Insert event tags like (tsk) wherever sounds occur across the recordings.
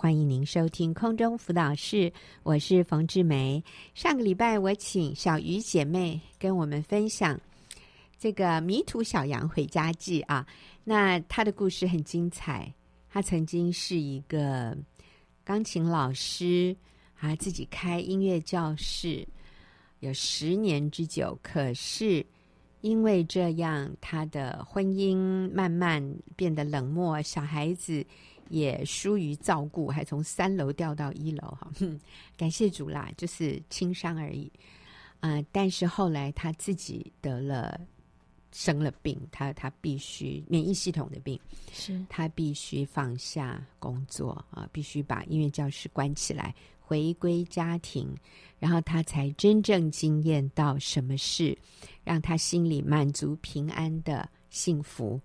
欢迎您收听空中辅导室，我是冯志梅。上个礼拜我请小鱼姐妹跟我们分享这个《迷途小羊回家记》啊，那她的故事很精彩。她曾经是一个钢琴老师，啊，自己开音乐教室有十年之久。可是因为这样，她的婚姻慢慢变得冷漠，小孩子。也疏于照顾，还从三楼掉到一楼，哈，(laughs) 感谢主啦，就是轻伤而已，啊、呃，但是后来他自己得了生了病，他他必须免疫系统的病，是。他必须放下工作啊、呃，必须把音乐教室关起来，回归家庭，然后他才真正经验到什么是让他心里满足、平安的幸福。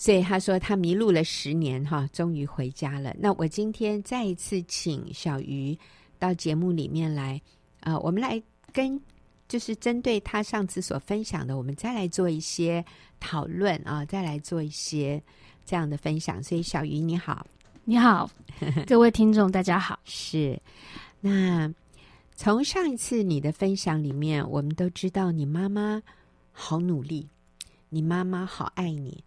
所以他说他迷路了十年，哈，终于回家了。那我今天再一次请小鱼到节目里面来，啊、呃，我们来跟就是针对他上次所分享的，我们再来做一些讨论啊，再来做一些这样的分享。所以小鱼你好，你好，(laughs) 各位听众大家好。是，那从上一次你的分享里面，我们都知道你妈妈好努力，你妈妈好爱你。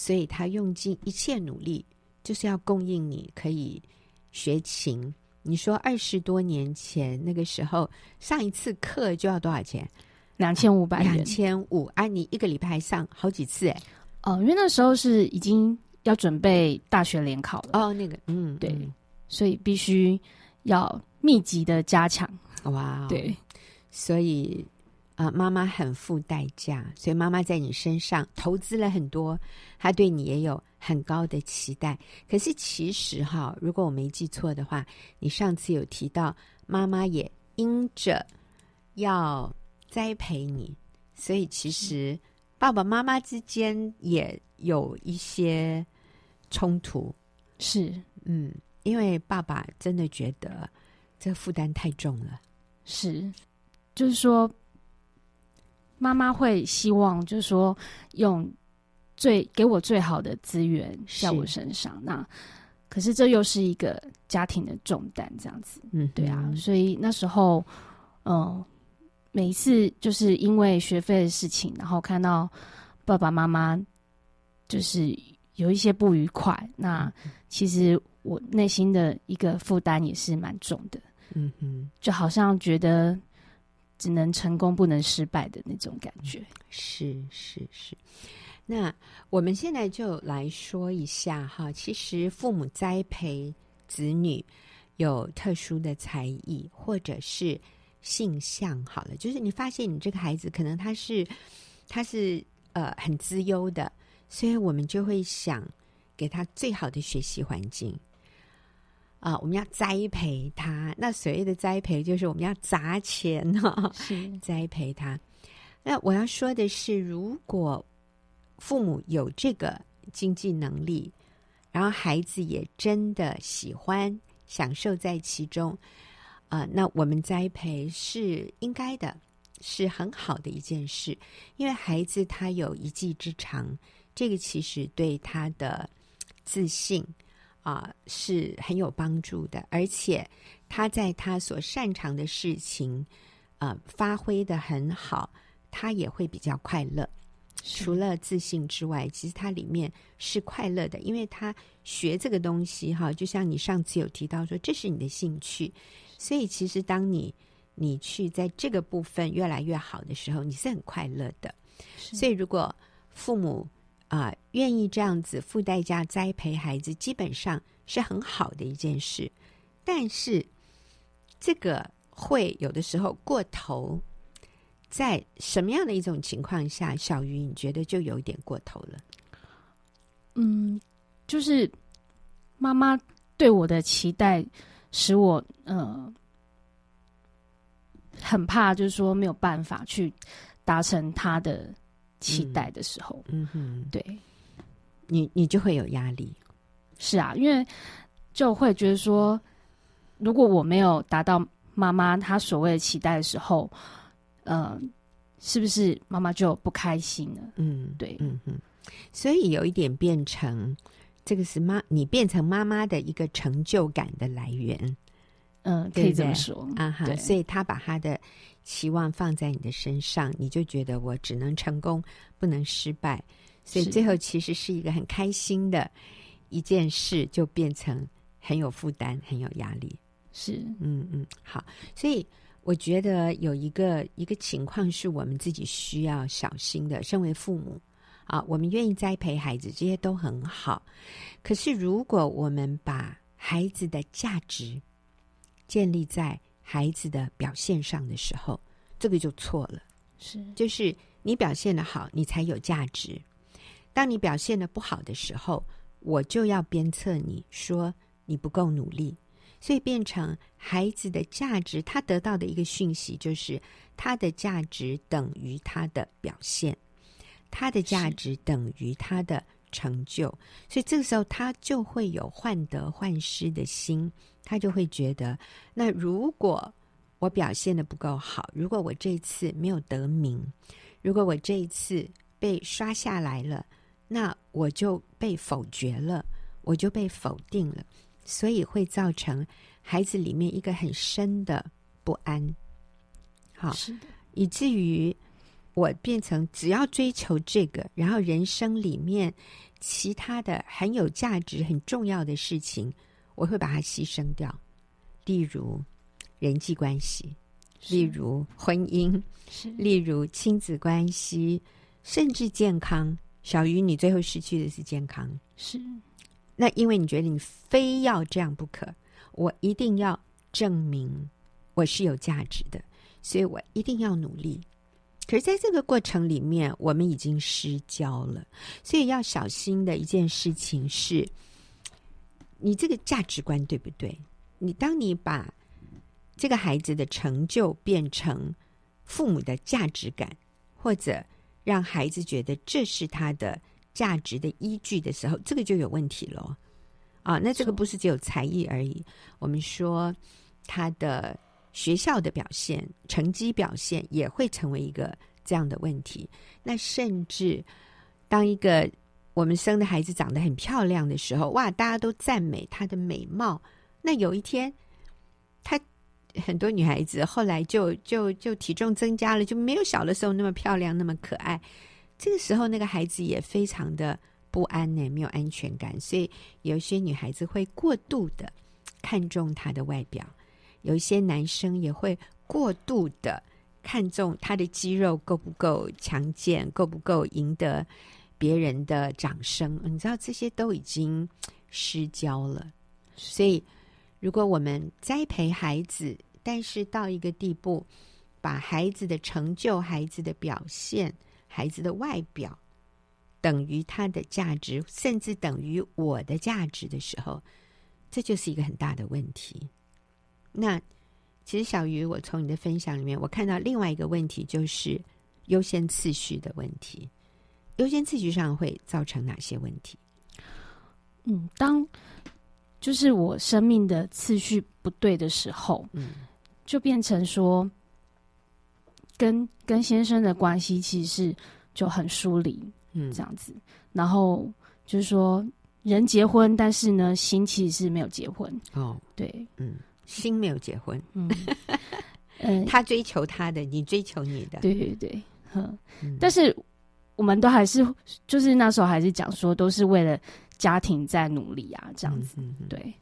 所以他用尽一切努力，就是要供应你可以学琴。你说二十多年前那个时候上一次课就要多少钱？两千五百。两千五啊！你一个礼拜上好几次哎。哦，因为那时候是已经要准备大学联考了。哦，那个嗯，对，嗯、所以必须要密集的加强。哇、哦，对，所以。啊、呃，妈妈很付代价，所以妈妈在你身上投资了很多，她对你也有很高的期待。可是其实哈，如果我没记错的话，你上次有提到妈妈也因着要栽培你，所以其实爸爸妈妈之间也有一些冲突。是，嗯，因为爸爸真的觉得这负担太重了。是，就是说。妈妈会希望，就是说，用最给我最好的资源在我身上。那可是这又是一个家庭的重担，这样子。嗯，对啊。所以那时候，嗯、呃，每一次就是因为学费的事情，然后看到爸爸妈妈就是有一些不愉快，那其实我内心的一个负担也是蛮重的。嗯嗯，就好像觉得。只能成功不能失败的那种感觉，是是是。那我们现在就来说一下哈，其实父母栽培子女有特殊的才艺或者是性向，好了，就是你发现你这个孩子可能他是他是呃很资优的，所以我们就会想给他最好的学习环境。啊，我们要栽培他。那所谓的栽培，就是我们要砸钱哈，是 (laughs) 栽培他。那我要说的是，如果父母有这个经济能力，然后孩子也真的喜欢、享受在其中，啊，那我们栽培是应该的，是很好的一件事。因为孩子他有一技之长，这个其实对他的自信。啊，是很有帮助的，而且他在他所擅长的事情，啊，发挥的很好，他也会比较快乐。除了自信之外，其实他里面是快乐的，因为他学这个东西，哈，就像你上次有提到说，这是你的兴趣，所以其实当你你去在这个部分越来越好的时候，你是很快乐的。所以如果父母，啊，愿意这样子付代价栽培孩子，基本上是很好的一件事。但是，这个会有的时候过头，在什么样的一种情况下，小鱼你觉得就有一点过头了？嗯，就是妈妈对我的期待，使我呃很怕，就是说没有办法去达成她的。期待的时候，嗯哼，对，你你就会有压力，是啊，因为就会觉得说，如果我没有达到妈妈她所谓的期待的时候，嗯、呃，是不是妈妈就不开心了？嗯，对，嗯哼，所以有一点变成这个是妈，你变成妈妈的一个成就感的来源。嗯，可以这么说啊哈。所以他把他的期望放在你的身上，你就觉得我只能成功，不能失败。所以最后其实是一个很开心的一件事，就变成很有负担、很有压力。是，嗯嗯，好。所以我觉得有一个一个情况是我们自己需要小心的。身为父母啊，我们愿意栽培孩子，这些都很好。可是如果我们把孩子的价值建立在孩子的表现上的时候，这个就错了。是，就是你表现得好，你才有价值。当你表现得不好的时候，我就要鞭策你说你不够努力，所以变成孩子的价值，他得到的一个讯息就是他的价值等于他的表现，他的价值等于他的成就，所以这个时候他就会有患得患失的心，他就会觉得，那如果我表现的不够好，如果我这一次没有得名，如果我这一次被刷下来了。那我就被否决了，我就被否定了，所以会造成孩子里面一个很深的不安。好，是的，以至于我变成只要追求这个，然后人生里面其他的很有价值、很重要的事情，我会把它牺牲掉。例如人际关系，例如婚姻，例如亲子关系，甚至健康。小鱼，你最后失去的是健康，是。那因为你觉得你非要这样不可，我一定要证明我是有价值的，所以我一定要努力。可是，在这个过程里面，我们已经失焦了。所以要小心的一件事情是，你这个价值观对不对？你当你把这个孩子的成就变成父母的价值感，或者。让孩子觉得这是他的价值的依据的时候，这个就有问题了啊！那这个不是只有才艺而已。我们说他的学校的表现、成绩表现也会成为一个这样的问题。那甚至当一个我们生的孩子长得很漂亮的时候，哇，大家都赞美她的美貌。那有一天，她。(laughs) 很多女孩子后来就就就体重增加了，就没有小的时候那么漂亮，那么可爱。这个时候，那个孩子也非常的不安呢，没有安全感。所以，有一些女孩子会过度的看重她的外表，有一些男生也会过度的看重他的肌肉够不够强健，够不够赢得别人的掌声。你知道，这些都已经 (tsk) 失焦了。所以。如果我们栽培孩子，但是到一个地步，把孩子的成就、孩子的表现、孩子的外表等于他的价值，甚至等于我的价值的时候，这就是一个很大的问题。那其实小鱼，我从你的分享里面，我看到另外一个问题，就是优先次序的问题。优先次序上会造成哪些问题？嗯，当。就是我生命的次序不对的时候，嗯，就变成说，跟跟先生的关系其实是就很疏离，嗯，这样子。然后就是说，人结婚，但是呢，心其实是没有结婚。哦，对，嗯，心没有结婚，(laughs) 嗯，嗯，他追求他的，你追求你的，对对对，嗯，但是我们都还是，就是那时候还是讲说，都是为了。家庭在努力啊，这样子，嗯、对。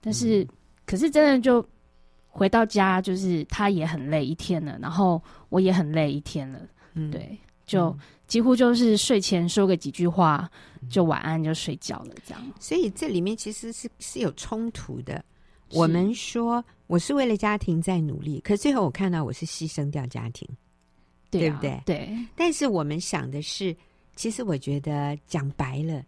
但是，嗯、可是真的就回到家，就是他也很累一天了，然后我也很累一天了，嗯、对，就几乎就是睡前说个几句话，嗯、就晚安就睡觉了，这样。所以这里面其实是是有冲突的。我们说我是为了家庭在努力，可是最后我看到我是牺牲掉家庭，对，啊、对不对？对。但是我们想的是，其实我觉得讲白了。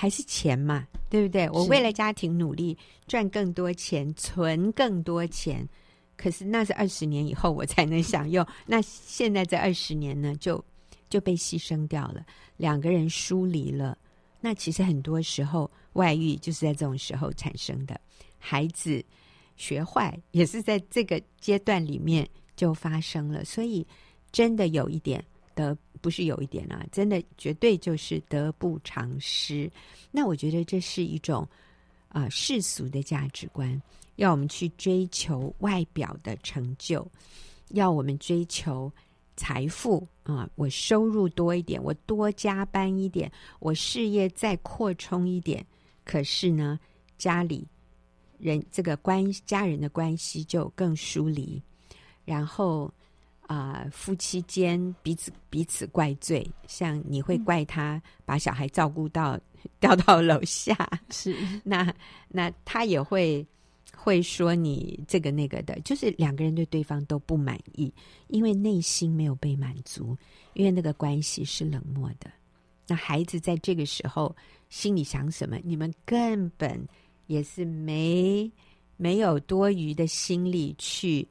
还是钱嘛，对不对？我为了家庭努力，赚更多钱，存更多钱。可是那是二十年以后我才能享用。那现在这二十年呢，就就被牺牲掉了。两个人疏离了。那其实很多时候外遇就是在这种时候产生的。孩子学坏也是在这个阶段里面就发生了。所以真的有一点得不是有一点啊，真的绝对就是得不偿失。那我觉得这是一种啊、世俗的价值观，要我们去追求外表的成就，要我们追求财富啊、我收入多一点，我多加班一点，我事业再扩充一点。可是呢，家里人这个关家人的关系就更疏离，然后。啊、呃，夫妻间彼此彼此怪罪，像你会怪他把小孩照顾到、嗯、掉到楼下，(laughs) 是那那他也会会说你这个那个的，就是两个人对对方都不满意，因为内心没有被满足，因为那个关系是冷漠的。那孩子在这个时候心里想什么，你们根本也是没没有多余的心力去。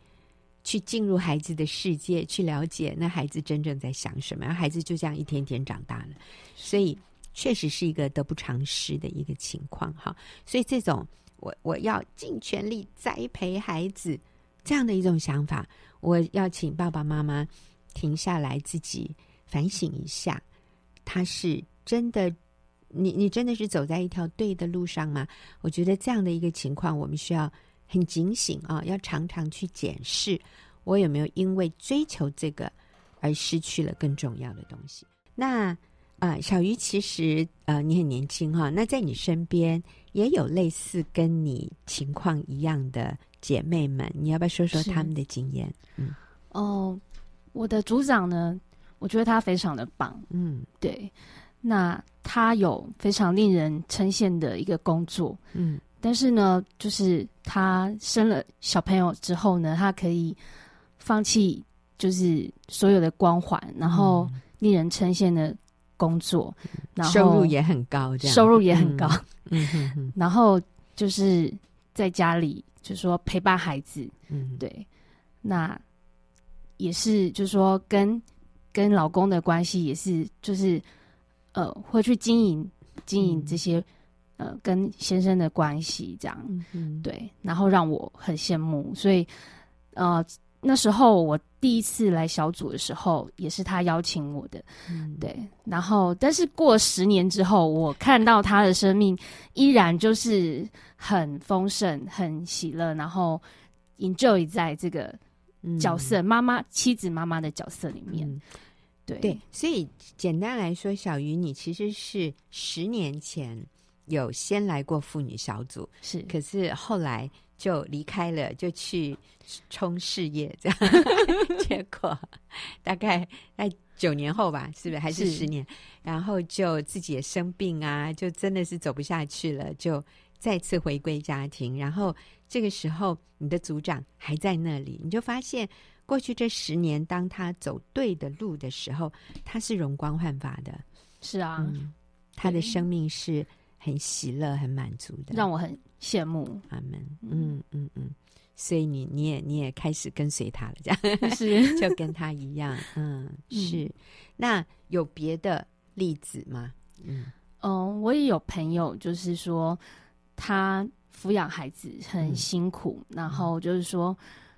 去进入孩子的世界，去了解那孩子真正在想什么，然后孩子就这样一天天长大了，所以确实是一个得不偿失的一个情况哈。所以这种我我要尽全力栽培孩子这样的一种想法，我要请爸爸妈妈停下来自己反省一下，他是真的，你你真的是走在一条对的路上吗？我觉得这样的一个情况，我们需要。很警醒啊，要常常去检视我有没有因为追求这个而失去了更重要的东西。那啊、呃，小鱼其实呃，你很年轻哈、啊，那在你身边也有类似跟你情况一样的姐妹们，你要不要说说他们的经验？嗯，哦，我的组长呢，我觉得他非常的棒，嗯，对，那他有非常令人称羡的一个工作，嗯。但是呢，就是他生了小朋友之后呢，他可以放弃就是所有的光环，然后令人称羡的工作，嗯、然后收入也很高，这样。收入也很高，嗯。哼哼，然后就是在家里就是说陪伴孩子，嗯，对，那也是就是说跟跟老公的关系也是就是呃会去经营经营这些。嗯呃，跟先生的关系这样，嗯，对，然后让我很羡慕，所以，呃，那时候我第一次来小组的时候，也是他邀请我的，嗯，对，然后，但是过十年之后，我看到他的生命依然就是很丰盛、很喜乐，然后 enjoy 在这个角色，妈妈、妻子、妈妈的角色里面，嗯、对对，所以简单来说，小鱼，你其实是十年前。有先来过妇女小组，是，可是后来就离开了，就去冲事业，这样，(laughs) 结果大概在九年后吧，是不是还是十年？然后就自己也生病啊，就真的是走不下去了，就再次回归家庭。然后这个时候，你的组长还在那里，你就发现过去这十年，当他走对的路的时候，他是容光焕发的，是啊，嗯，他的生命是。很喜乐，很满足的，让我很羡慕。阿门。嗯嗯嗯，所以你你也你也开始跟随他了，这样 (laughs) 是 (laughs) 就跟他一样。嗯，是。嗯、那有别的例子吗？嗯嗯，我也有朋友，就是说他抚养孩子很辛苦，嗯、然后就是说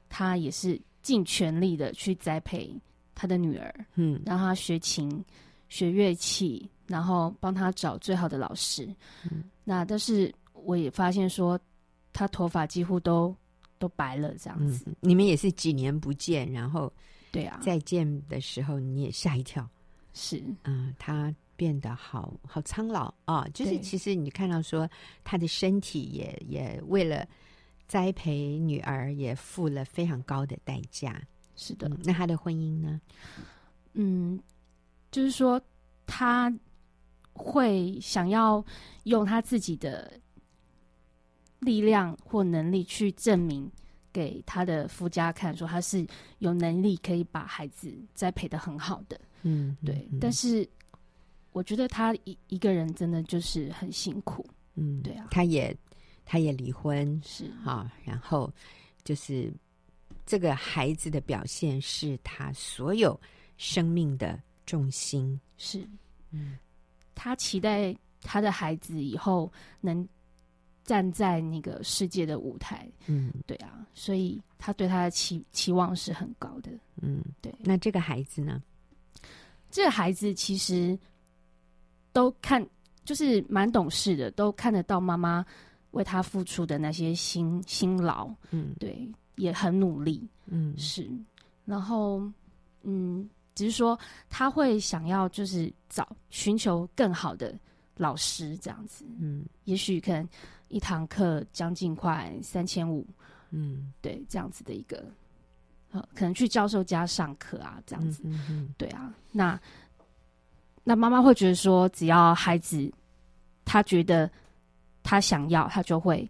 他也是尽全力的去栽培他的女儿，嗯，让他学琴、学乐器。然后帮他找最好的老师，嗯、那但是我也发现说，他头发几乎都都白了，这样子、嗯。你们也是几年不见，然后对啊，再见的时候你也吓一跳，是嗯，他变得好好苍老啊，就是其实你看到说他的身体也也为了栽培女儿也付了非常高的代价，是的、嗯。那他的婚姻呢？嗯，就是说他。会想要用他自己的力量或能力去证明给他的夫家看，说他是有能力可以把孩子栽培的很好的。嗯，对。嗯，但是我觉得他一一个人真的就是很辛苦。嗯，对啊。他也他也离婚是啊，然后就是这个孩子的表现是他所有生命的重心。是，嗯。他期待他的孩子以后能站在那个世界的舞台，嗯，对啊，所以他对他的期期望是很高的，嗯，对。那这个孩子呢？这个孩子其实都看，就是蛮懂事的，都看得到妈妈为他付出的那些辛辛劳，嗯，对，也很努力，嗯，是。然后，嗯，只是说他会想要就是找寻求更好的老师这样子，嗯，也许可能一堂课将近快三千五，嗯，对，这样子的一个。可能去教授家上课啊，这样子，嗯、哼哼对啊。那那妈妈会觉得说，只要孩子他觉得他想要，他就会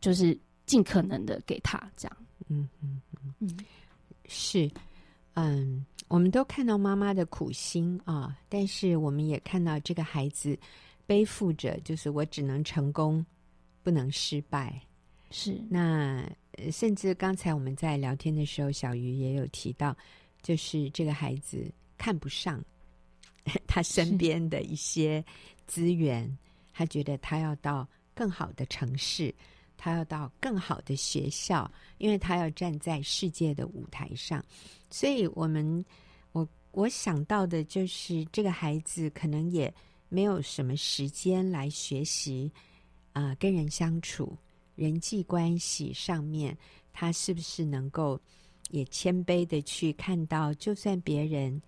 就是尽可能的给他这样。嗯嗯嗯，是，嗯，我们都看到妈妈的苦心啊，但是我们也看到这个孩子背负着，就是我只能成功，不能失败。是那。甚至刚才我们在聊天的时候，小鱼也有提到，就是这个孩子看不上 (laughs) 他身边的一些资源，他觉得他要到更好的城市，他要到更好的学校，因为他要站在世界的舞台上。所以，我们我我想到的就是，这个孩子可能也没有什么时间来学习啊、跟人相处。人际关系上面，他是不是能够也谦卑的去看到，就算别人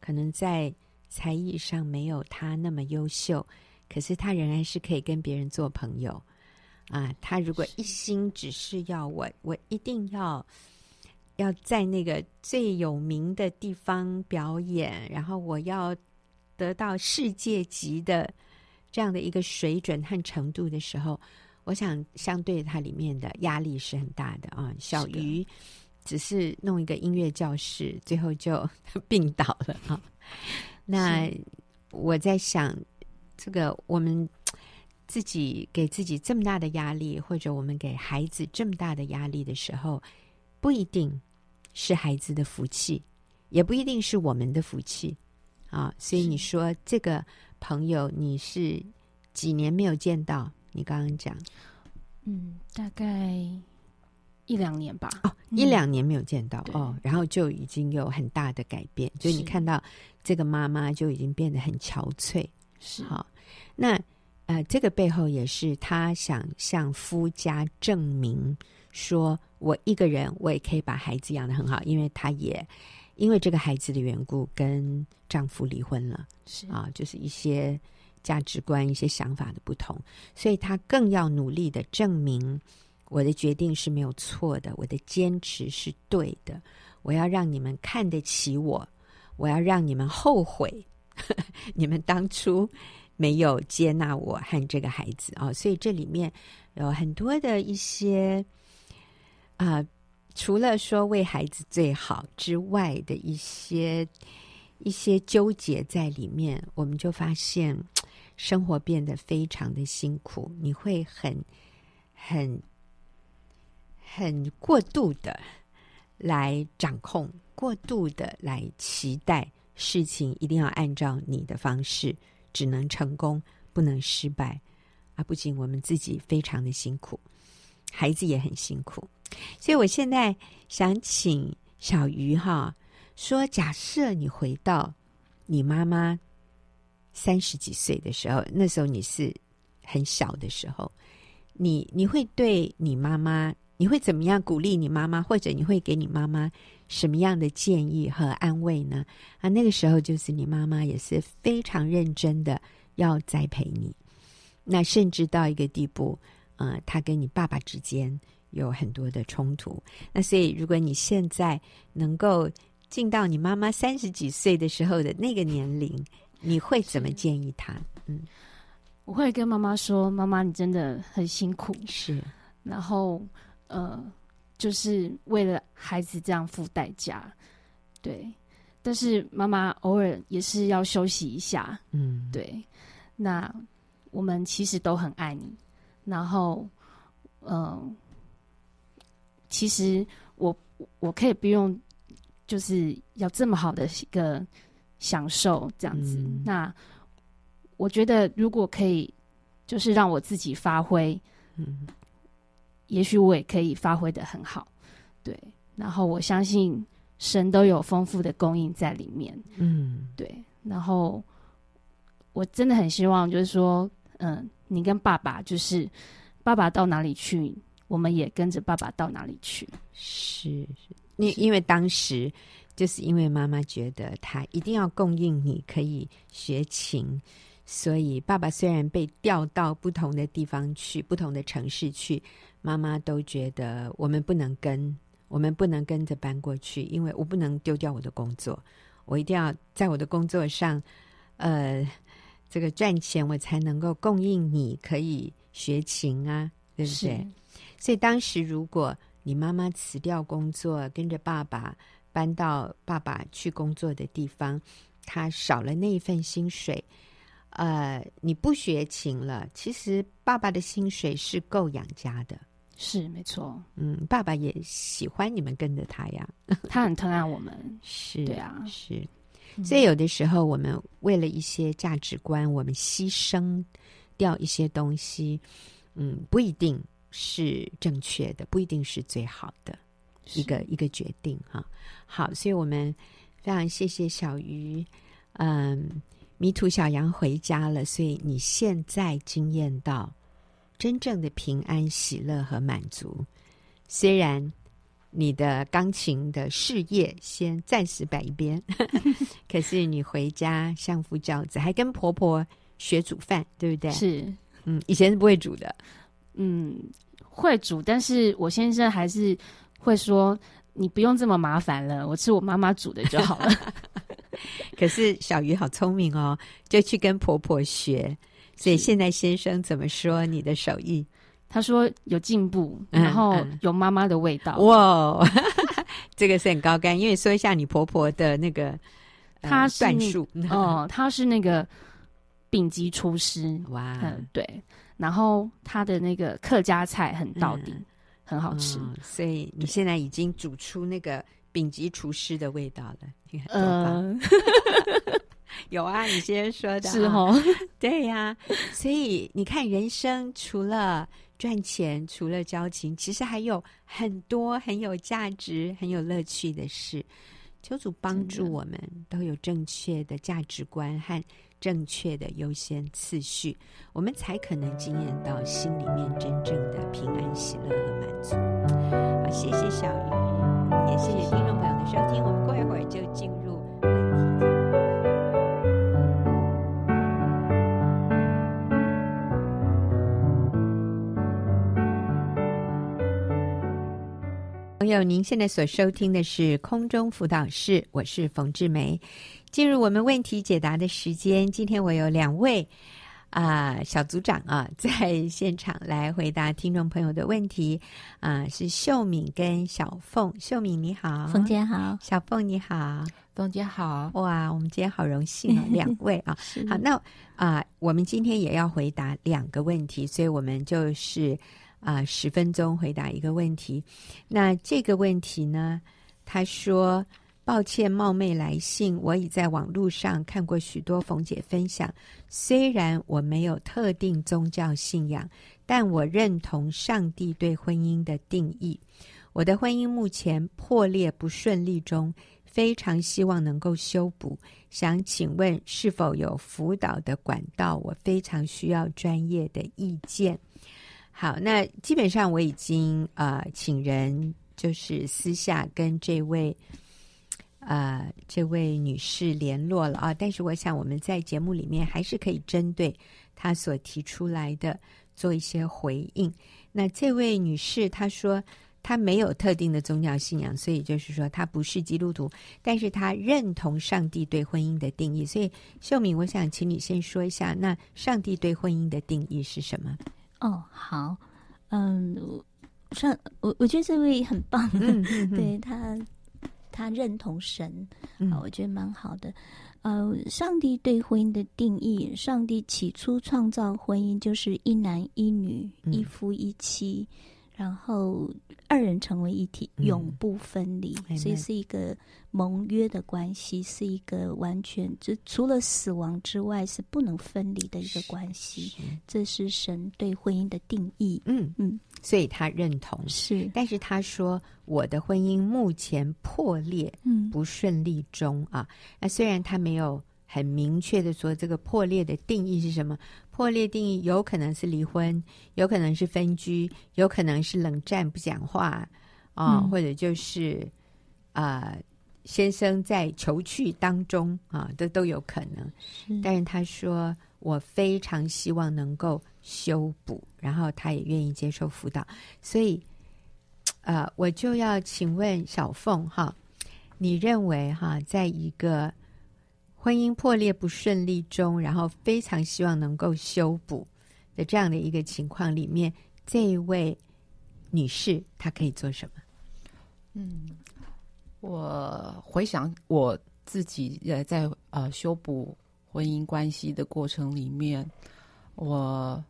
可能在才艺上没有他那么优秀，可是他仍然是可以跟别人做朋友啊。他如果一心只是要我，我一定要要在那个最有名的地方表演，然后我要得到世界级的这样的一个水准和程度的时候。我想，相对它里面的压力是很大的啊。小鱼只是弄一个音乐教室，最后就 (laughs) 病倒了啊。那我在想，这个我们自己给自己这么大的压力，或者我们给孩子这么大的压力的时候，不一定是孩子的福气，也不一定是我们的福气啊。所以你说这个朋友，你是几年没有见到？你刚刚讲，嗯，大概一两年吧。哦，一两年没有见到、嗯、哦，然后就已经有很大的改变，所以你看到这个妈妈就已经变得很憔悴。是好，那呃，这个背后也是她想向夫家证明，说我一个人我也可以把孩子养得很好，因为她也因为这个孩子的缘故跟丈夫离婚了。是啊，就是一些。价值观、一些想法的不同，所以她更要努力的证明我的决定是没有错的，我的坚持是对的。我要让你们看得起我，我要让你们后悔 (laughs) 你们当初没有接纳我和这个孩子啊、哦！所以这里面有很多的一些啊、除了说为孩子最好之外的一些一些纠结在里面，我们就发现。生活变得非常的辛苦，你会很、很、很过度的来掌控，过度的来期待事情一定要按照你的方式，只能成功不能失败。啊，不仅我们自己非常的辛苦，孩子也很辛苦。所以我现在想请小鱼哈说：假设你回到你妈妈。三十几岁的时候，那时候你是很小的时候，你你会对你妈妈，你会怎么样鼓励你妈妈，或者你会给你妈妈什么样的建议和安慰呢？啊，那个时候就是你妈妈也是非常认真的要栽培你，那甚至到一个地步，呃，他跟你爸爸之间有很多的冲突。那所以，如果你现在能够进到你妈妈三十几岁的时候的那个年龄。你会怎么建议她？嗯，我会跟妈妈说：“妈妈，你真的很辛苦。”是，然后呃，就是为了孩子这样付代价，对。但是妈妈偶尔也是要休息一下，嗯，对。那我们其实都很爱你。然后，嗯、呃，其实我我可以不用，就是要这么好的一个。享受这样子，嗯、那我觉得如果可以，就是让我自己发挥，嗯，也许我也可以发挥的很好，对。然后我相信神都有丰富的供应在里面。嗯，对。然后我真的很希望，就是说，嗯，你跟爸爸，就是爸爸到哪里去，我们也跟着爸爸到哪里去。是是，因因为当时就是因为妈妈觉得他一定要供应你可以学琴。所以，爸爸虽然被调到不同的地方去，不同的城市去，妈妈都觉得我们不能跟，我们不能跟着搬过去，因为我不能丢掉我的工作，我一定要在我的工作上，呃，这个赚钱，我才能够供应你可以学琴啊，对不对？所以当时，如果你妈妈辞掉工作，跟着爸爸搬到爸爸去工作的地方，他少了那一份薪水。呃，你不学琴了，其实爸爸的薪水是够养家的，是没错。嗯，爸爸也喜欢你们跟着他呀，(laughs) 他很疼爱我们，(laughs) 是，对啊，是。所以有的时候，我们为了一些价值观，我们牺牲掉一些东西，嗯，不一定是正确的，不一定是最好的一个一个决定哈。好，所以我们非常谢谢小鱼，嗯。迷途小羊回家了，所以你现在惊艳到真正的平安、喜乐和满足。虽然你的钢琴的事业先暂时摆一边，(laughs) 可是你回家相夫教子，还跟婆婆学煮饭，对不对？是，嗯，以前是不会煮的，嗯，会煮，但是我先生还是会说：“你不用这么麻烦了，我吃我妈妈煮的就好了。(laughs) ”可是小鱼好聪明哦，就去跟婆婆学。所以现在先生怎么说你的手艺？他说有进步，然后有妈妈的味道。嗯嗯、哇，(laughs) 这个是很高干。因为说一下你婆婆的那个，她是算术 (laughs) 哦，她是那个丙级厨师。哇，嗯，对。然后她的那个客家菜很到底，嗯、很好吃、哦。所以你现在已经煮出那个。顶级厨师的味道了，嗯、呃，(laughs) (laughs) 有啊，你先说的、啊、是哦，(laughs) 对呀、啊，所以你看，人生除了赚钱，除了交情，其实还有很多很有价值、很有乐趣的事。求主帮助我们都有正确的价值观和正确的优先次序，我们才可能经验到心里面真正的平安、喜乐和满足。好，谢谢小鱼。也谢谢听众朋友的收听，我们过一会儿就进入朋友，您现在所收听的是空中辅导室，我是冯志梅。进入我们问题解答的时间，今天我有两位。啊、呃，小组长啊，在现场来回答听众朋友的问题啊、呃，是秀敏跟小凤。秀敏你好，冯姐好，小凤你好，冯姐好。哇，我们今天好荣幸啊，(laughs) 两位啊。好，那啊、呃，我们今天也要回答两个问题，所以我们就是啊、十分钟回答一个问题。那这个问题呢，他说。抱歉，冒昧来信。我已在网络上看过许多冯姐分享，虽然我没有特定宗教信仰，但我认同上帝对婚姻的定义。我的婚姻目前破裂不顺利中，非常希望能够修补。想请问是否有辅导的管道？我非常需要专业的意见。好，那基本上我已经呃请人就是私下跟这位。呃，这位女士联络了啊，但是我想我们在节目里面还是可以针对她所提出来的做一些回应。那这位女士她说她没有特定的宗教信仰，所以就是说她不是基督徒，但是她认同上帝对婚姻的定义。所以秀敏，我想请你先说一下，那上帝对婚姻的定义是什么？哦，好，嗯，上我我觉得这位很棒，(laughs) 嗯、对他。他认同神啊，我觉得蛮好的。呃，上帝对婚姻的定义，上帝起初创造婚姻就是一男一女，一夫一妻，然后二人成为一体，嗯、永不分离，所以是一个盟约的关系，是一个完全就除了死亡之外是不能分离的一个关系。这是神对婚姻的定义。嗯嗯，所以他认同是，但是他说我的婚姻目前破裂，嗯，不顺利中啊。那虽然他没有。很明确的说，这个破裂的定义是什么？破裂定义有可能是离婚，有可能是分居，有可能是冷战不讲话啊、呃嗯，或者就是啊、呃，先生在求去当中啊，这、呃、都有可能。是，但是他说，我非常希望能够修补，然后他也愿意接受辅导，所以，呃，我就要请问小凤哈，你认为哈，在一个婚姻破裂不顺利中，然后非常希望能够修补的这样的一个情况里面，这一位女士她可以做什么？嗯，我回想我自己呃在呃修补婚姻关系的过程里面，我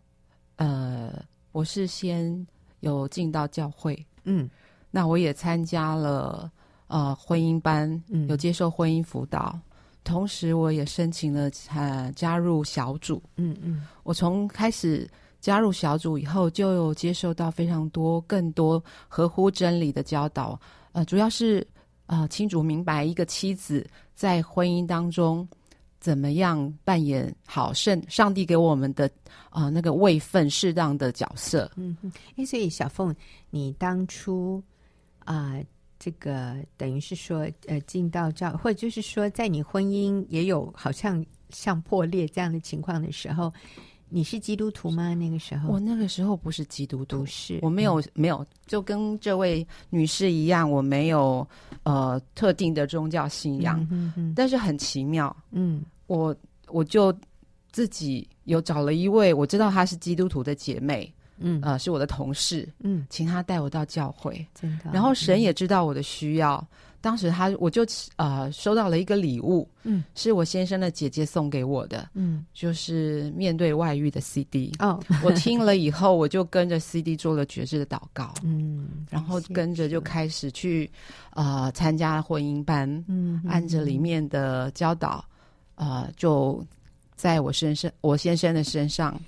呃我是先有进到教会，嗯，那我也参加了呃婚姻班，嗯，有接受婚姻辅导。同时，我也申请了呃加入小组。嗯嗯，我从开始加入小组以后，就有接受到非常多、更多合乎真理的教导。呃，主要是呃清楚明白一个妻子在婚姻当中怎么样扮演好圣上帝给我们的啊、呃、那个位分适当的角色。嗯嗯，哎，所以小凤，你当初啊。呃这个等于是说，呃，进到教，或者就是说，在你婚姻也有好像像破裂这样的情况的时候，你是基督徒吗？那个时候，我那个时候不是基督徒，是。我没有、嗯、没有，就跟这位女士一样，我没有呃特定的宗教信仰，嗯哼哼，但是很奇妙，嗯，我我就自己有找了一位我知道她是基督徒的姐妹。嗯，呃，是我的同事，嗯，请他带我到教会，真的。然后神也知道我的需要，嗯、当时他我就呃收到了一个礼物，嗯，是我先生的姐姐送给我的，嗯，就是面对外遇的 CD。哦，我听了以后，我就跟着 CD 做了决志的祷告，嗯，然后跟着就开始去呃参加婚姻班，嗯，按着里面的教导，呃，就在我身上，我先生的身上。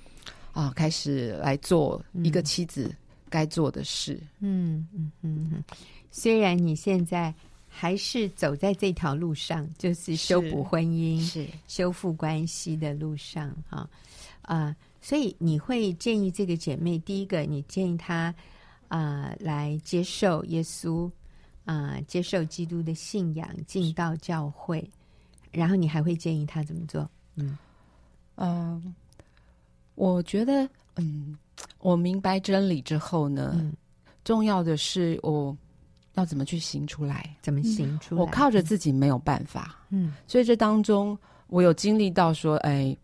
啊，开始来做一个妻子该做的事。嗯嗯嗯嗯。虽然你现在还是走在这条路上，就是修补婚姻、是修复关系的路上啊啊，所以你会建议这个姐妹，第一个，你建议她啊来接受耶稣啊，接受基督的信仰，进到教会，然后你还会建议她怎么做？嗯嗯。Uh, 我觉得，嗯，我明白真理之后呢，嗯、重要的是我要怎么去行出来？怎么行出来？我靠着自己没有办法，嗯，所以这当中我有经历到说，哎，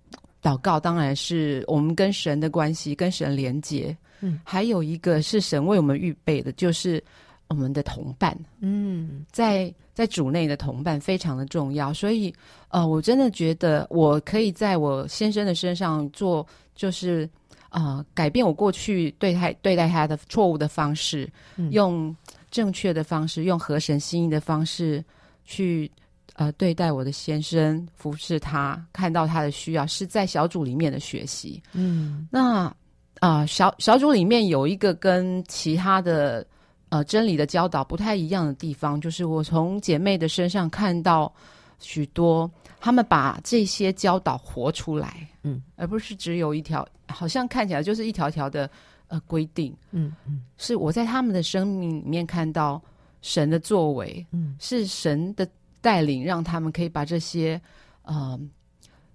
祷告当然是我们跟神的关系，跟神连接，嗯，还有一个是神为我们预备的，就是我们的同伴，嗯，在。在主内的同伴非常的重要，所以，呃，我真的觉得我可以在我先生的身上做，就是，呃，改变我过去对待对待他的错误的方式，嗯，用正确的方式，用合神心意的方式去，呃，对待我的先生，服侍他，看到他的需要，是在小组里面的学习。嗯，那啊，呃，小小组里面有一个跟其他的。呃，真理的教导不太一样的地方，就是我从姐妹的身上看到许多，他们把这些教导活出来，嗯，而不是只有一条，好像看起来就是一条条的呃规定，嗯嗯，是我在他们的生命里面看到神的作为，嗯，是神的带领，让他们可以把这些呃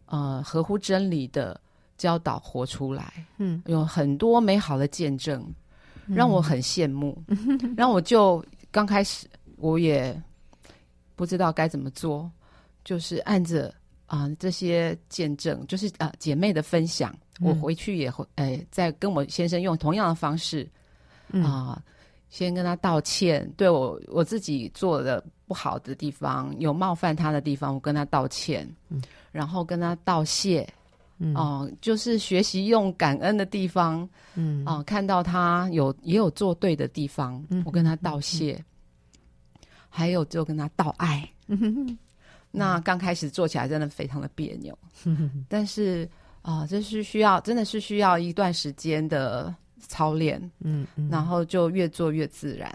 呃合乎真理的教导活出来，嗯，有很多美好的见证。让我很羡慕，然后我就刚开始我也不知道该怎么做，就是按着啊、呃、这些见证，就是啊、呃、姐妹的分享，我回去也会哎再跟我先生用同样的方式啊、呃，先跟他道歉，对我我自己做的不好的地方，有冒犯他的地方，我跟他道歉，然后跟他道谢，嗯，哦、呃，就是学习用感恩的地方，嗯，哦、呃，看到他有也有做对的地方，嗯，我跟他道谢，嗯、还有就跟他道爱。(laughs) 嗯、那刚开始做起来真的非常的别扭，嗯、(laughs) 但是啊、呃，这是需要真的是需要一段时间的操练，嗯，嗯，然后就越做越自然。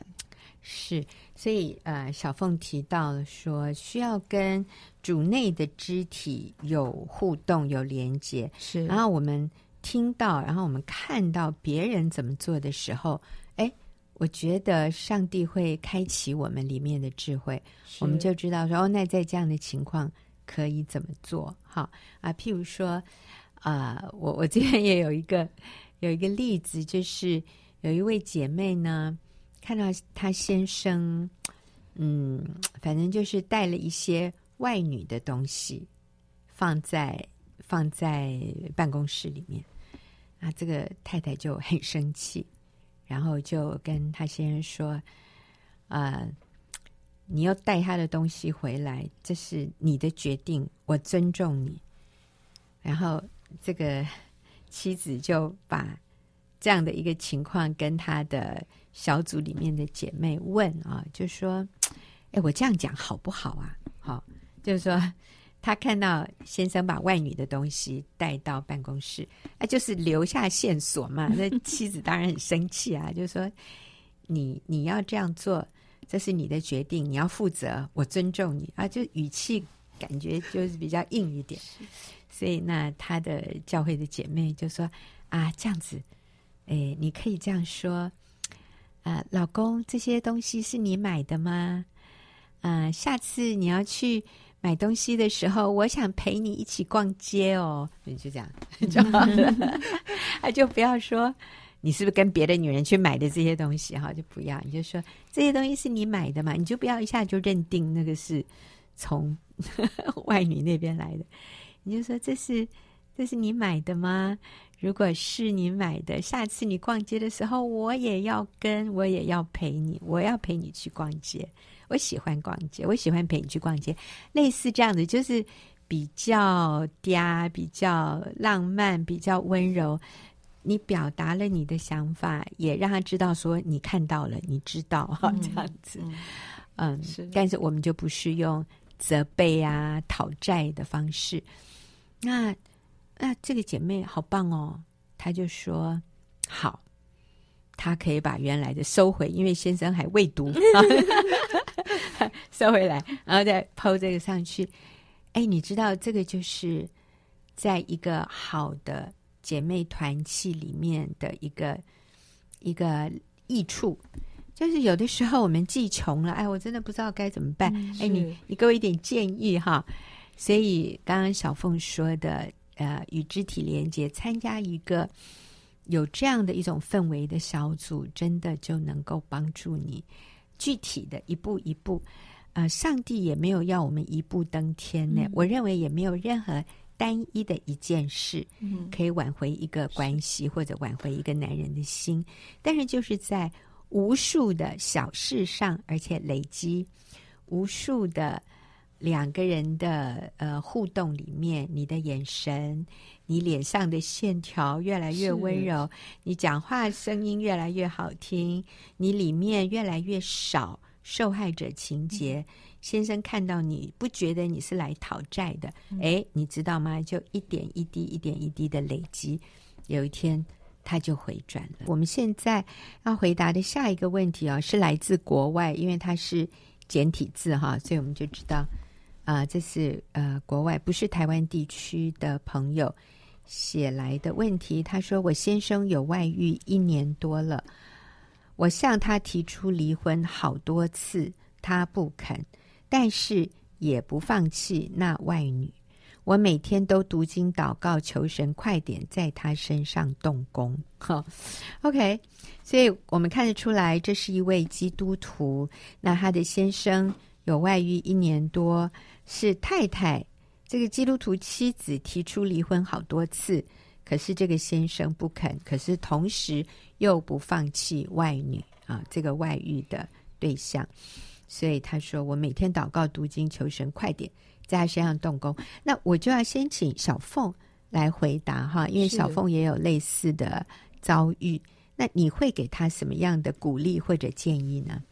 是，所以呃，小凤提到了说，需要跟主内的肢体有互动、有连接。是，然后我们听到，然后我们看到别人怎么做的时候，哎，我觉得上帝会开启我们里面的智慧，我们就知道说，哦，那在这样的情况可以怎么做？哈啊，譬如说，啊、呃，我我这边也有一个 (laughs) 有一个例子，就是有一位姐妹呢。看到她先生，嗯，反正就是带了一些外女的东西，放在放在办公室里面，啊，这个太太就很生气，然后就跟他先生说：“啊、呃，你要带他的东西回来，这是你的决定，我尊重你。”然后这个妻子就把这样的一个情况跟他的。小组里面的姐妹问啊，就说：“哎，我这样讲好不好啊？”好，就是说，他看到先生把外女的东西带到办公室，啊，就是留下线索嘛。(laughs) 那妻子当然很生气啊，就说：“你你要这样做，这是你的决定，你要负责，我尊重你啊。”就语气感觉就是比较硬一点，所以那他的教会的姐妹就说：“啊，这样子，哎，你可以这样说。”啊，老公，这些东西是你买的吗？啊，下次你要去买东西的时候，我想陪你一起逛街哦。你就这样 (laughs) 就好了，啊，就不要说你是不是跟别的女人去买的这些东西哈，就不要。你就说这些东西是你买的嘛，你就不要一下就认定那个是从 (laughs) 外女那边来的。你就说这是这是你买的吗？如果是你买的，下次你逛街的时候，我也要跟，我也要陪你，我要陪你去逛街。我喜欢逛街，我喜欢陪你去逛街。类似这样子，就是比较嗲、比较浪漫、比较温柔。你表达了你的想法，也让他知道说你看到了，你知道哈，这样子。嗯，嗯是，但是我们就不是用责备啊、讨债的方式。那。那这个姐妹好棒哦，她就说好，她可以把原来的收回，因为先生还未读，(laughs) (laughs) 收回来，然后再 PO 这个上去。哎，你知道这个就是在一个好的姐妹团契里面的一个一个益处，就是有的时候我们既穷了，哎，我真的不知道该怎么办。嗯、哎，你你给我一点建议哈。所以刚刚小凤说的。呃，与肢体连接，参加一个有这样的一种氛围的小组，真的就能够帮助你具体的一步一步。呃，上帝也没有要我们一步登天呢。嗯、我认为也没有任何单一的一件事可以挽回一个关系，或者挽回一个男人的心。但是就是在无数的小事上，而且累积无数的。两个人的呃互动里面，你的眼神，你脸上的线条越来越温柔，你讲话声音越来越好听，你里面越来越少受害者情节。嗯、先生看到你不觉得你是来讨债的，哎、嗯，你知道吗？就一点一滴，一点一滴的累积，有一天他就回转了。我们现在要回答的下一个问题哦，是来自国外，因为它是简体字哈，所以我们就知道。啊，这是呃，国外不是台湾地区的朋友写来的问题。他说：“我先生有外遇一年多了，我向他提出离婚好多次，他不肯，但是也不放弃那外女。我每天都读经祷告，求神快点在他身上动工。(laughs) ”好，OK，所以我们看得出来，这是一位基督徒。那他的先生有外遇一年多。是太太，这个基督徒妻子提出离婚好多次，可是这个先生不肯，可是同时又不放弃外女啊，这个外遇的对象，所以他说：“我每天祷告读经，求神快点在他身上动工。”那我就要先请小凤来回答哈，因为小凤也有类似的遭遇。那你会给他什么样的鼓励或者建议呢？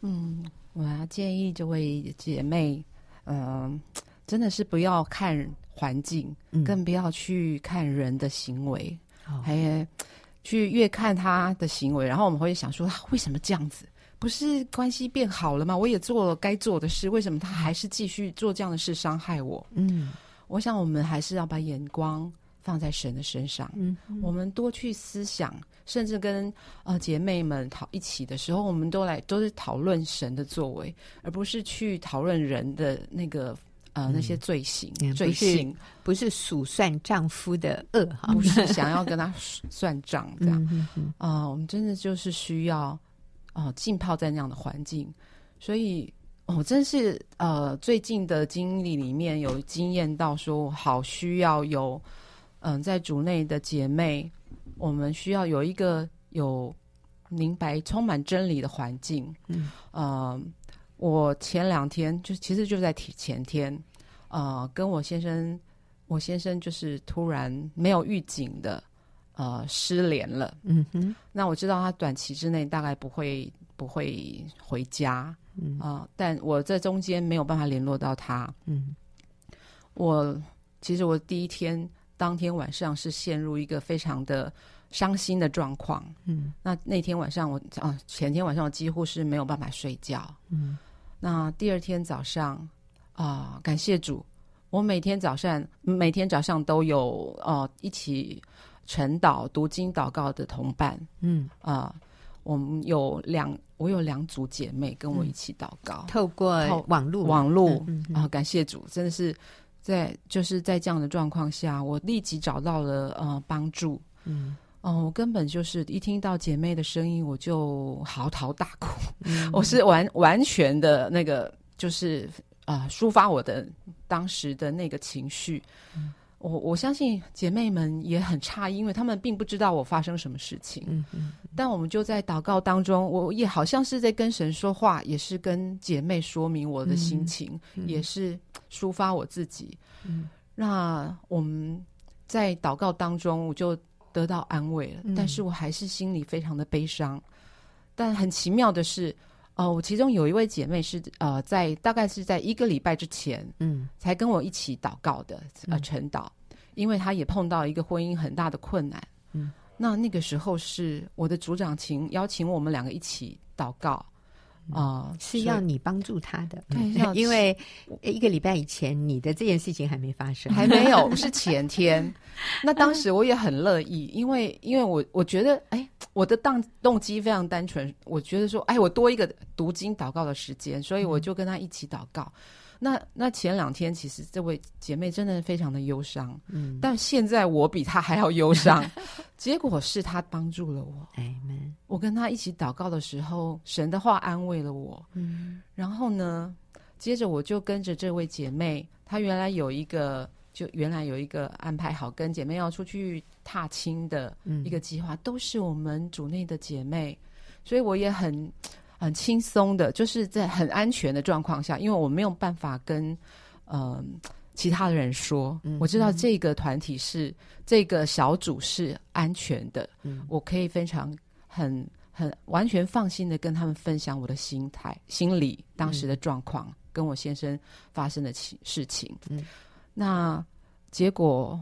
嗯，我要建议这位姐妹，嗯、呃，真的是不要看环境，嗯、更不要去看人的行为，哦、还去越看他的行为，然后我们会想说，为什么这样子？不是关系变好了吗？我也做了该做的事，为什么他还是继续做这样的事伤害我？嗯，我想我们还是要把眼光放在神的身上。嗯，我们多去思想。甚至跟呃姐妹们讨一起的时候，我们都来都是讨论神的作为，而不是去讨论人的那个呃那些罪行、嗯、罪行，不是数算丈夫的恶哈，不是想要跟他算账这样啊、嗯嗯呃。我们真的就是需要哦、呃、浸泡在那样的环境，所以我、哦、真是呃最近的经历里面有经验到说，我好需要有嗯、呃、在主内的姐妹。我们需要有一个有明白、充满真理的环境。嗯，呃，我前两天就其实就在前天，呃，跟我先生，我先生就是突然没有预警的，呃，失联了。嗯哼，那我知道他短期之内大概不会不会回家。嗯啊，呃，但我在中间没有办法联络到他。嗯，我其实我第一天。当天晚上是陷入一个非常的伤心的状况，嗯，那那天晚上我啊，前天晚上我几乎是没有办法睡觉，嗯，那第二天早上啊，感谢主，我每天早上每天早上都有呃一起晨祷读经祷告的同伴，嗯。啊，我们有两我有两组姐妹跟我一起祷告，嗯、透过网络。网络、嗯嗯、啊，感谢主，真的是。在就是在这样的状况下，我立即找到了呃帮助。嗯，哦、呃，我根本就是一听到姐妹的声音，我就嚎啕大哭。嗯、(laughs) 我是完完全的那个，就是啊、呃，抒发我的当时的那个情绪。嗯我我相信姐妹们也很诧异，因为她们并不知道我发生什么事情。嗯嗯。但我们就在祷告当中，我也好像是在跟神说话，也是跟姐妹说明我的心情，也是抒发我自己。嗯。那我们在祷告当中，我就得到安慰了。嗯、但是我还是心里非常的悲伤。但很奇妙的是，哦、呃，我其中有一位姐妹是呃，在大概是在一个礼拜之前，嗯，才跟我一起祷告的，呃，晨祷，因为她也碰到一个婚姻很大的困难，嗯，那那个时候是我的组长请邀请我们两个一起祷告。啊、呃，是要你帮助他的，对，因为一个礼拜以前你的这件事情还没发生，还没有，(laughs) 是前天。那当时我也很乐意，因为因为我我觉得，哎，我的动动机非常单纯，我觉得说，哎，我多一个读经祷告的时间，所以我就跟他一起祷告。嗯那那前两天，其实这位姐妹真的非常的忧伤，嗯，但现在我比她还要忧伤，结果是她帮助了我，(laughs) 我跟她一起祷告的时候，神的话安慰了我，嗯，然后呢，接着我就跟着这位姐妹，她原来有一个，就原来有一个安排好跟姐妹要出去踏青的一个计划，嗯，都是我们组内的姐妹，所以我也很。很轻松的，就是在很安全的状况下，因为我没有办法跟嗯、呃、其他的人说，嗯、我知道这个团体是这个小组是安全的，嗯、我可以非常很很完全放心的跟他们分享我的心态、心理当时的状况，嗯、跟我先生发生的情事情。嗯，那结果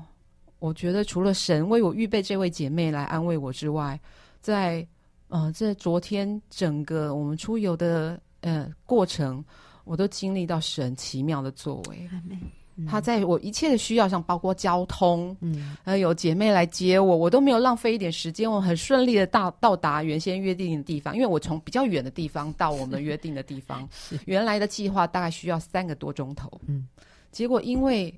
我觉得除了神为我预备这位姐妹来安慰我之外，在呃，这昨天整个我们出游的呃过程，我都经历到神奇妙的作为。嗯、他在我一切的需要上，包括交通，嗯，呃，有姐妹来接我，我都没有浪费一点时间，我很顺利的到到达原先约定的地方。因为我从比较远的地方到我们约定的地方，(laughs) 是原来的计划大概需要三个多钟头，嗯，结果因为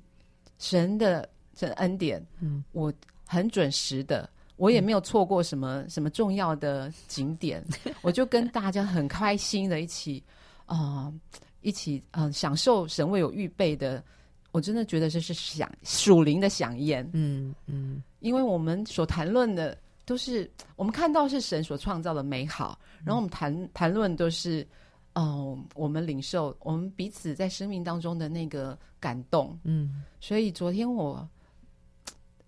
神的这恩典，嗯，我很准时的。我也没有错过什么、嗯、什么重要的景点，(laughs) 我就跟大家很开心的一起啊、呃，一起嗯、呃、享受神为我预备的。我真的觉得这是享属灵的饗宴，嗯嗯，嗯因为我们所谈论的都是我们看到是神所创造的美好，然后我们谈谈论都是嗯、呃，我们领受我们彼此在生命当中的那个感动，嗯，所以昨天我。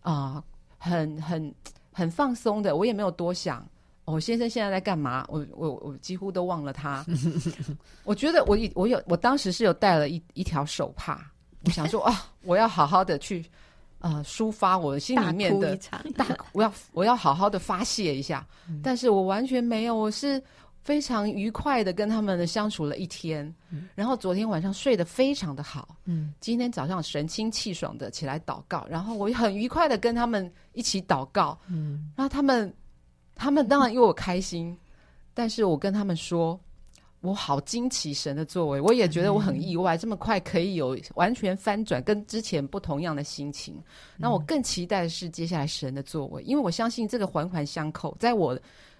啊、呃，很很很放松的，我也没有多想。我、哦、先生现在在干嘛？我我我几乎都忘了他。(laughs) 我觉得我我有我当时是有带了一一条手帕，我想说啊，我要好好的去呃抒发我心里面的大，大我要我要好好的发泄一下。但是我完全没有，我是非常愉快的跟他们的相处了一天。然后昨天晚上睡得非常的好。嗯，今天早上神清气爽的起来祷告，然后我很愉快的跟他们一起祷告。嗯，然后他们。他们当然因为我开心，但是我跟他们说，我好惊奇神的作为，我也觉得我很意外，这么快可以有完全翻转，跟之前不同样的心情。那我更期待的是接下来神的作为，因为我相信这个环环相扣，在我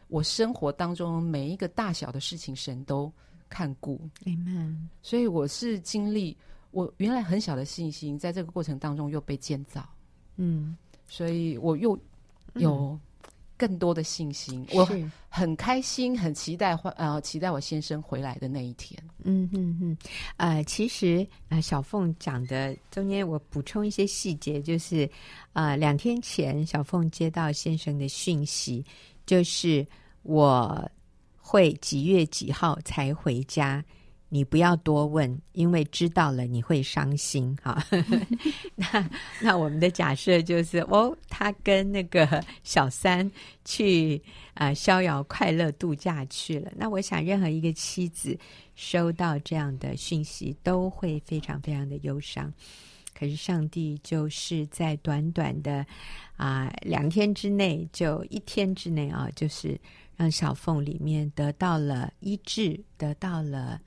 我生活当中每一个大小的事情，神都看顾。Amen。所以我是经历我原来很小的信心，在这个过程当中又被建造。嗯，所以我又有。更多的信心，我很开心，很期待，呃，期待我先生回来的那一天。嗯嗯嗯，呃，其实啊、呃，小凤讲的中间，我补充一些细节，就是啊、呃，两天前小凤接到先生的讯息，就是我会几月几号才回家。你不要多问，因为知道了你会伤心哈。(laughs) 那那我们的假设就是，哦，他跟那个小三去啊、逍遥快乐度假去了。那我想，任何一个妻子收到这样的讯息，都会非常非常的忧伤。可是上帝就是在短短的啊、呃、两天之内，就一天之内啊，就是让小凤里面得到了医治，得到了。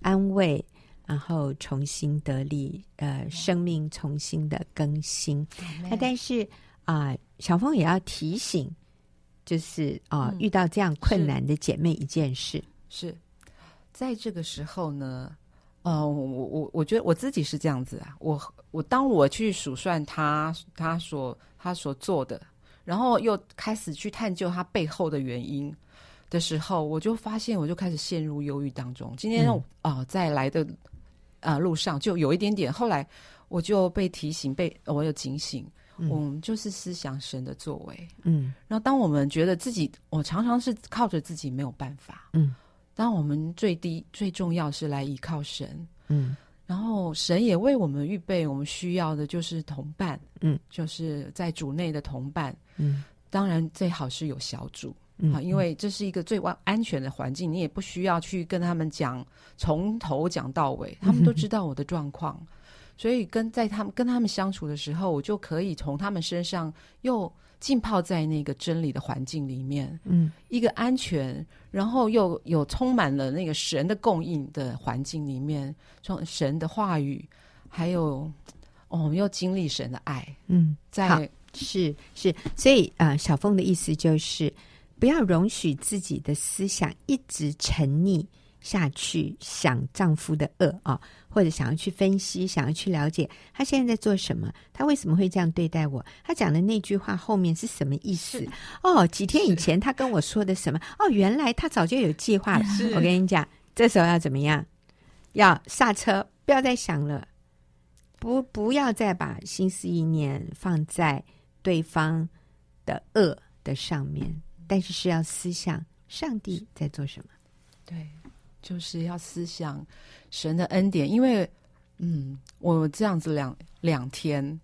安慰，然后重新得力，呃，生命重新的更新。那、啊、但是啊、呃，小凤也要提醒，就是啊、呃嗯，遇到这样困难的姐妹一件事，是，是在这个时候呢，呃，我我我觉得我自己是这样子啊，我我当我去数算他他所他所做的，然后又开始去探究他背后的原因。的时候，我就发现，我就开始陷入忧郁当中。今天啊、嗯呃，在来的啊、呃、路上，就有一点点。后来我就被提醒，被我有警醒，嗯，我们就是思想神的作为。嗯，然后当我们觉得自己，我常常是靠着自己没有办法。嗯，当我们最低最重要是来依靠神。嗯，然后神也为我们预备，我们需要的就是同伴。嗯，就是在主内的同伴。嗯，当然最好是有小组。啊，因为这是一个最安安全的环境，你也不需要去跟他们讲从头讲到尾，他们都知道我的状况，所以跟在他们跟他们相处的时候，我就可以从他们身上又浸泡在那个真理的环境里面，嗯，一个安全，然后又有充满了那个神的供应的环境里面，从神的话语，还有哦，我们又经历神的爱，嗯，在是是，所以啊、呃，小凤的意思就是。不要容许自己的思想一直沉溺下去，想丈夫的恶啊，或者想要去分析，想要去了解他现在在做什么，他为什么会这样对待我？他讲的那句话后面是什么意思？哦，几天以前他跟我说的什么？哦，原来他早就有计划了。我跟你讲，这时候要怎么样？要刹车，不要再想了，不，不要再把心思意念放在对方的恶的上面。但是是要思想上帝在做什么？对，就是要思想神的恩典。因为，嗯，我这样子两两天，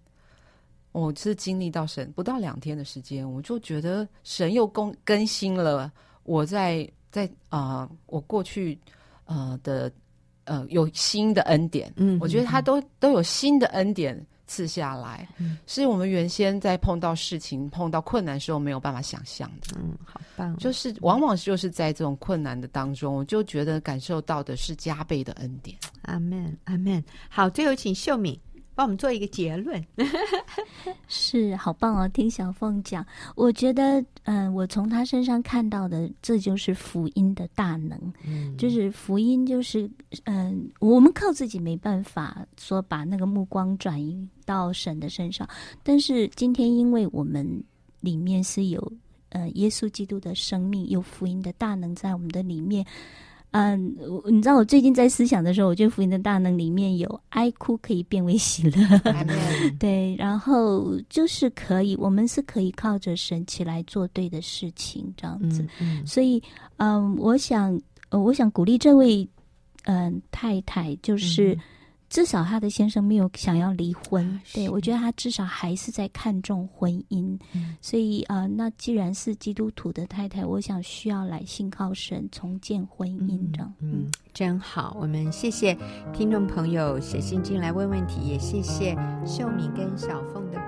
我是经历到神不到两天的时间，我就觉得神又更更新了我在在啊、呃，我过去呃的呃有新的恩典。嗯，我觉得他都都有新的恩典。赐下来，是我们原先在碰到事情、碰到困难的时候没有办法想象的。嗯，好棒！就是往往就是在这种困难的当中，我就觉得感受到的是加倍的恩典。阿门，阿门。好，最后请秀敏。帮我们做一个结论，是好棒哦！听小凤讲，我觉得，嗯、呃，我从他身上看到的，这就是福音的大能。嗯，就是福音，就是，嗯、呃，我们靠自己没办法说把那个目光转移到神的身上，但是今天，因为我们里面是有，呃，耶稣基督的生命，有福音的大能在我们的里面。嗯，你知道我最近在思想的时候，我觉得福音的大能里面有哀哭可以变为喜乐，(laughs) 对，然后就是可以，我们是可以靠着神起来做对的事情，这样子。嗯嗯、所以，嗯，我想，我想鼓励这位嗯太太，就是。嗯至少他的先生没有想要离婚，啊、对，我觉得他至少还是在看重婚姻，嗯、所以啊、呃，那既然是基督徒的太太，我想需要来信靠神重建婚姻，这样，嗯，嗯，真好。我们谢谢听众朋友写信进来问问题，也谢谢秀敏跟小凤的。